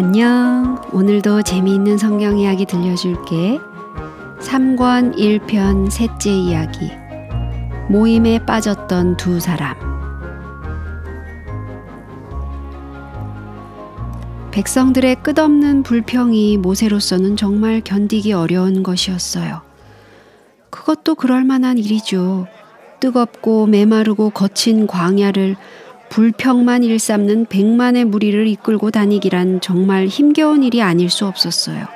안녕. 오늘도 재미있는 성경 이야기 들려줄게. 3권 1편 셋째 이야기. 모임에 빠졌던 두 사람. 백성들의 끝없는 불평이 모세로서는 정말 견디기 어려운 것이었어요. 그것도 그럴 만한 일이죠. 뜨겁고 메마르고 거친 광야를 불평만 일삼는 백만의 무리를 이끌고 다니기란 정말 힘겨운 일이 아닐 수 없었어요.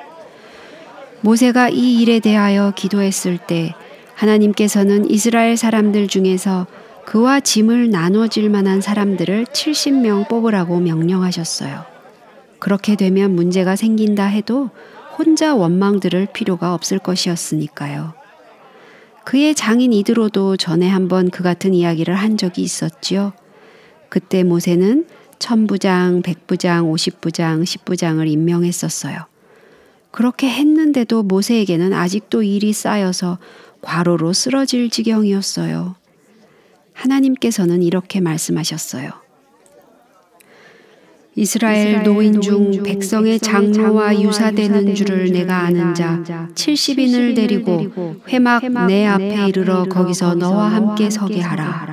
모세가 이 일에 대하여 기도했을 때 하나님께서는 이스라엘 사람들 중에서 그와 짐을 나눠질 만한 사람들을 70명 뽑으라고 명령하셨어요. 그렇게 되면 문제가 생긴다 해도 혼자 원망 들을 필요가 없을 것이었으니까요. 그의 장인 이드로도 전에 한번 그 같은 이야기를 한 적이 있었지요. 그때 모세는 천부장, 백부장, 오십부장, 십부장을 임명했었어요. 그렇게 했는데도 모세에게는 아직도 일이 쌓여서 과로로 쓰러질 지경이었어요. 하나님께서는 이렇게 말씀하셨어요. 이스라엘 노인 중 백성의 장로와 유사되는 줄을 내가 아는 자 70인을 데리고 회막 내 앞에 이르러 거기서 너와 함께 서게 하라.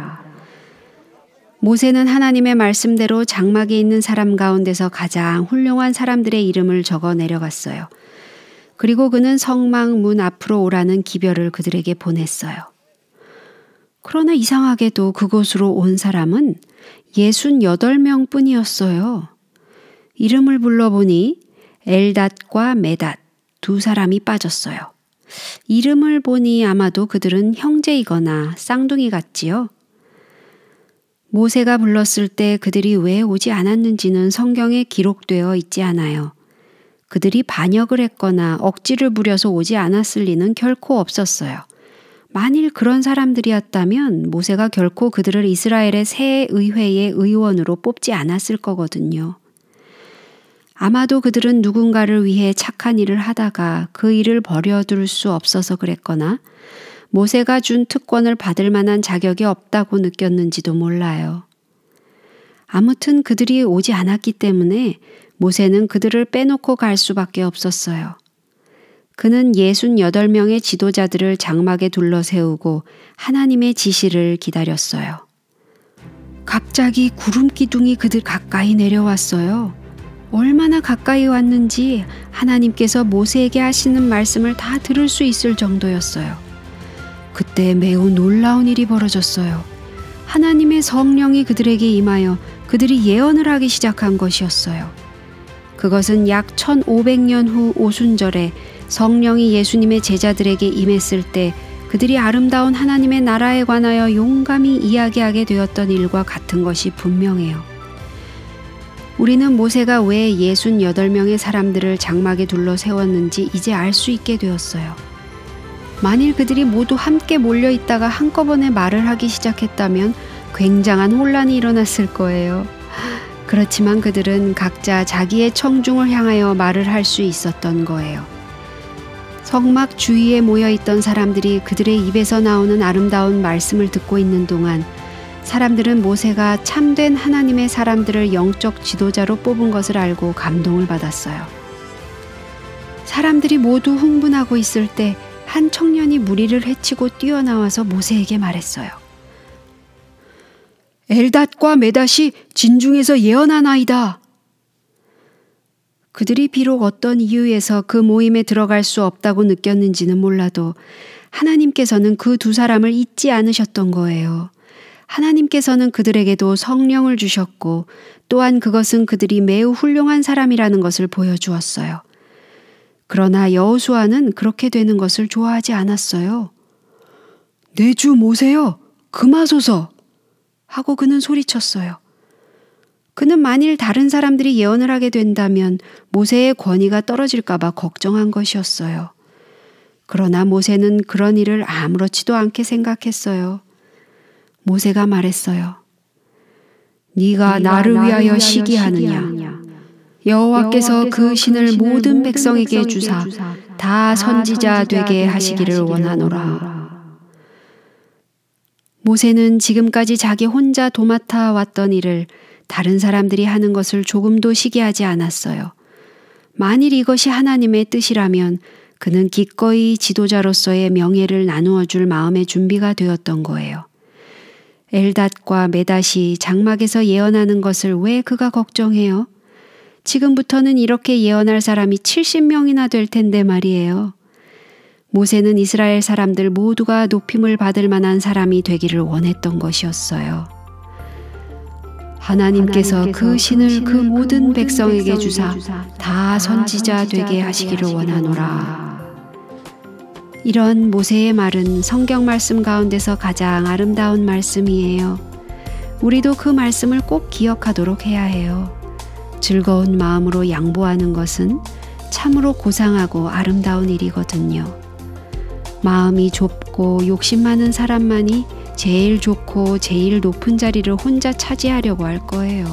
모세는 하나님의 말씀대로 장막에 있는 사람 가운데서 가장 훌륭한 사람들의 이름을 적어 내려갔어요. 그리고 그는 성막 문 앞으로 오라는 기별을 그들에게 보냈어요. 그러나 이상하게도 그곳으로 온 사람은 68명 뿐이었어요. 이름을 불러보니 엘닷과 메닷 두 사람이 빠졌어요. 이름을 보니 아마도 그들은 형제이거나 쌍둥이 같지요. 모세가 불렀을 때 그들이 왜 오지 않았는지는 성경에 기록되어 있지 않아요. 그들이 반역을 했거나 억지를 부려서 오지 않았을 리는 결코 없었어요. 만일 그런 사람들이었다면 모세가 결코 그들을 이스라엘의 새 의회의 의원으로 뽑지 않았을 거거든요. 아마도 그들은 누군가를 위해 착한 일을 하다가 그 일을 버려둘 수 없어서 그랬거나 모세가 준 특권을 받을 만한 자격이 없다고 느꼈는지도 몰라요. 아무튼 그들이 오지 않았기 때문에 모세는 그들을 빼놓고 갈 수밖에 없었어요. 그는 68명의 지도자들을 장막에 둘러 세우고 하나님의 지시를 기다렸어요. 갑자기 구름 기둥이 그들 가까이 내려왔어요. 얼마나 가까이 왔는지 하나님께서 모세에게 하시는 말씀을 다 들을 수 있을 정도였어요. 그때 매우 놀라운 일이 벌어졌어요. 하나님의 성령이 그들에게 임하여 그들이 예언을 하기 시작한 것이었어요. 그것은 약 1500년 후 오순절에 성령이 예수님의 제자들에게 임했을 때 그들이 아름다운 하나님의 나라에 관하여 용감히 이야기하게 되었던 일과 같은 것이 분명해요. 우리는 모세가 왜 68명의 사람들을 장막에 둘러 세웠는지 이제 알 수 있게 되었어요. 만일 그들이 모두 함께 몰려 있다가 한꺼번에 말을 하기 시작했다면 굉장한 혼란이 일어났을 거예요. 그렇지만 그들은 각자 자기의 청중을 향하여 말을 할 수 있었던 거예요. 성막 주위에 모여 있던 사람들이 그들의 입에서 나오는 아름다운 말씀을 듣고 있는 동안 사람들은 모세가 참된 하나님의 사람들을 영적 지도자로 뽑은 것을 알고 감동을 받았어요. 사람들이 모두 흥분하고 있을 때 한 청년이 무리를 헤치고 뛰어나와서 모세에게 말했어요. 엘닷과 메닷이 진중에서 예언한 아이다. 그들이 비록 어떤 이유에서 그 모임에 들어갈 수 없다고 느꼈는지는 몰라도 하나님께서는 그 두 사람을 잊지 않으셨던 거예요. 하나님께서는 그들에게도 성령을 주셨고 또한 그것은 그들이 매우 훌륭한 사람이라는 것을 보여주었어요. 그러나 여호수아는 그렇게 되는 것을 좋아하지 않았어요. 내 주 모세여, 금하소서! 하고 그는 소리쳤어요. 그는 만일 다른 사람들이 예언을 하게 된다면 모세의 권위가 떨어질까봐 걱정한 것이었어요. 그러나 모세는 그런 일을 아무렇지도 않게 생각했어요. 모세가 말했어요. 네가 나를 위하여 시기하느냐? 여호와께서 그 신을 모든 백성에게 주사 다 선지자 되게 하시기를 원하노라. 모세는 지금까지 자기 혼자 도맡아 왔던 일을 다른 사람들이 하는 것을 조금도 시기하지 않았어요. 만일 이것이 하나님의 뜻이라면 그는 기꺼이 지도자로서의 명예를 나누어 줄 마음의 준비가 되었던 거예요. 엘닷과 메닷이 장막에서 예언하는 것을 왜 그가 걱정해요? 지금부터는 이렇게 예언할 사람이 70명이나 될 텐데 말이에요. 모세는 이스라엘 사람들 모두가 높임을 받을 만한 사람이 되기를 원했던 것이었어요. 하나님께서 그 신을 그 모든 백성에게 주사 다 선지자 되게 하시기를 원하노라. 이런 모세의 말은 성경 말씀 가운데서 가장 아름다운 말씀이에요. 우리도 그 말씀을 꼭 기억하도록 해야 해요. 즐거운 마음으로 양보하는 것은 참으로 고상하고 아름다운 일이거든요. 마음이 좁고 욕심 많은 사람만이 제일 좋고 제일 높은 자리를 혼자 차지하려고 할 거예요.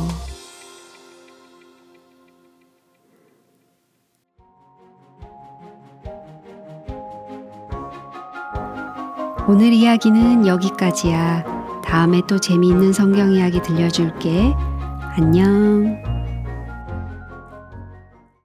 오늘 이야기는 여기까지야. 다음에 또 재미있는 성경 이야기 들려줄게. 안녕.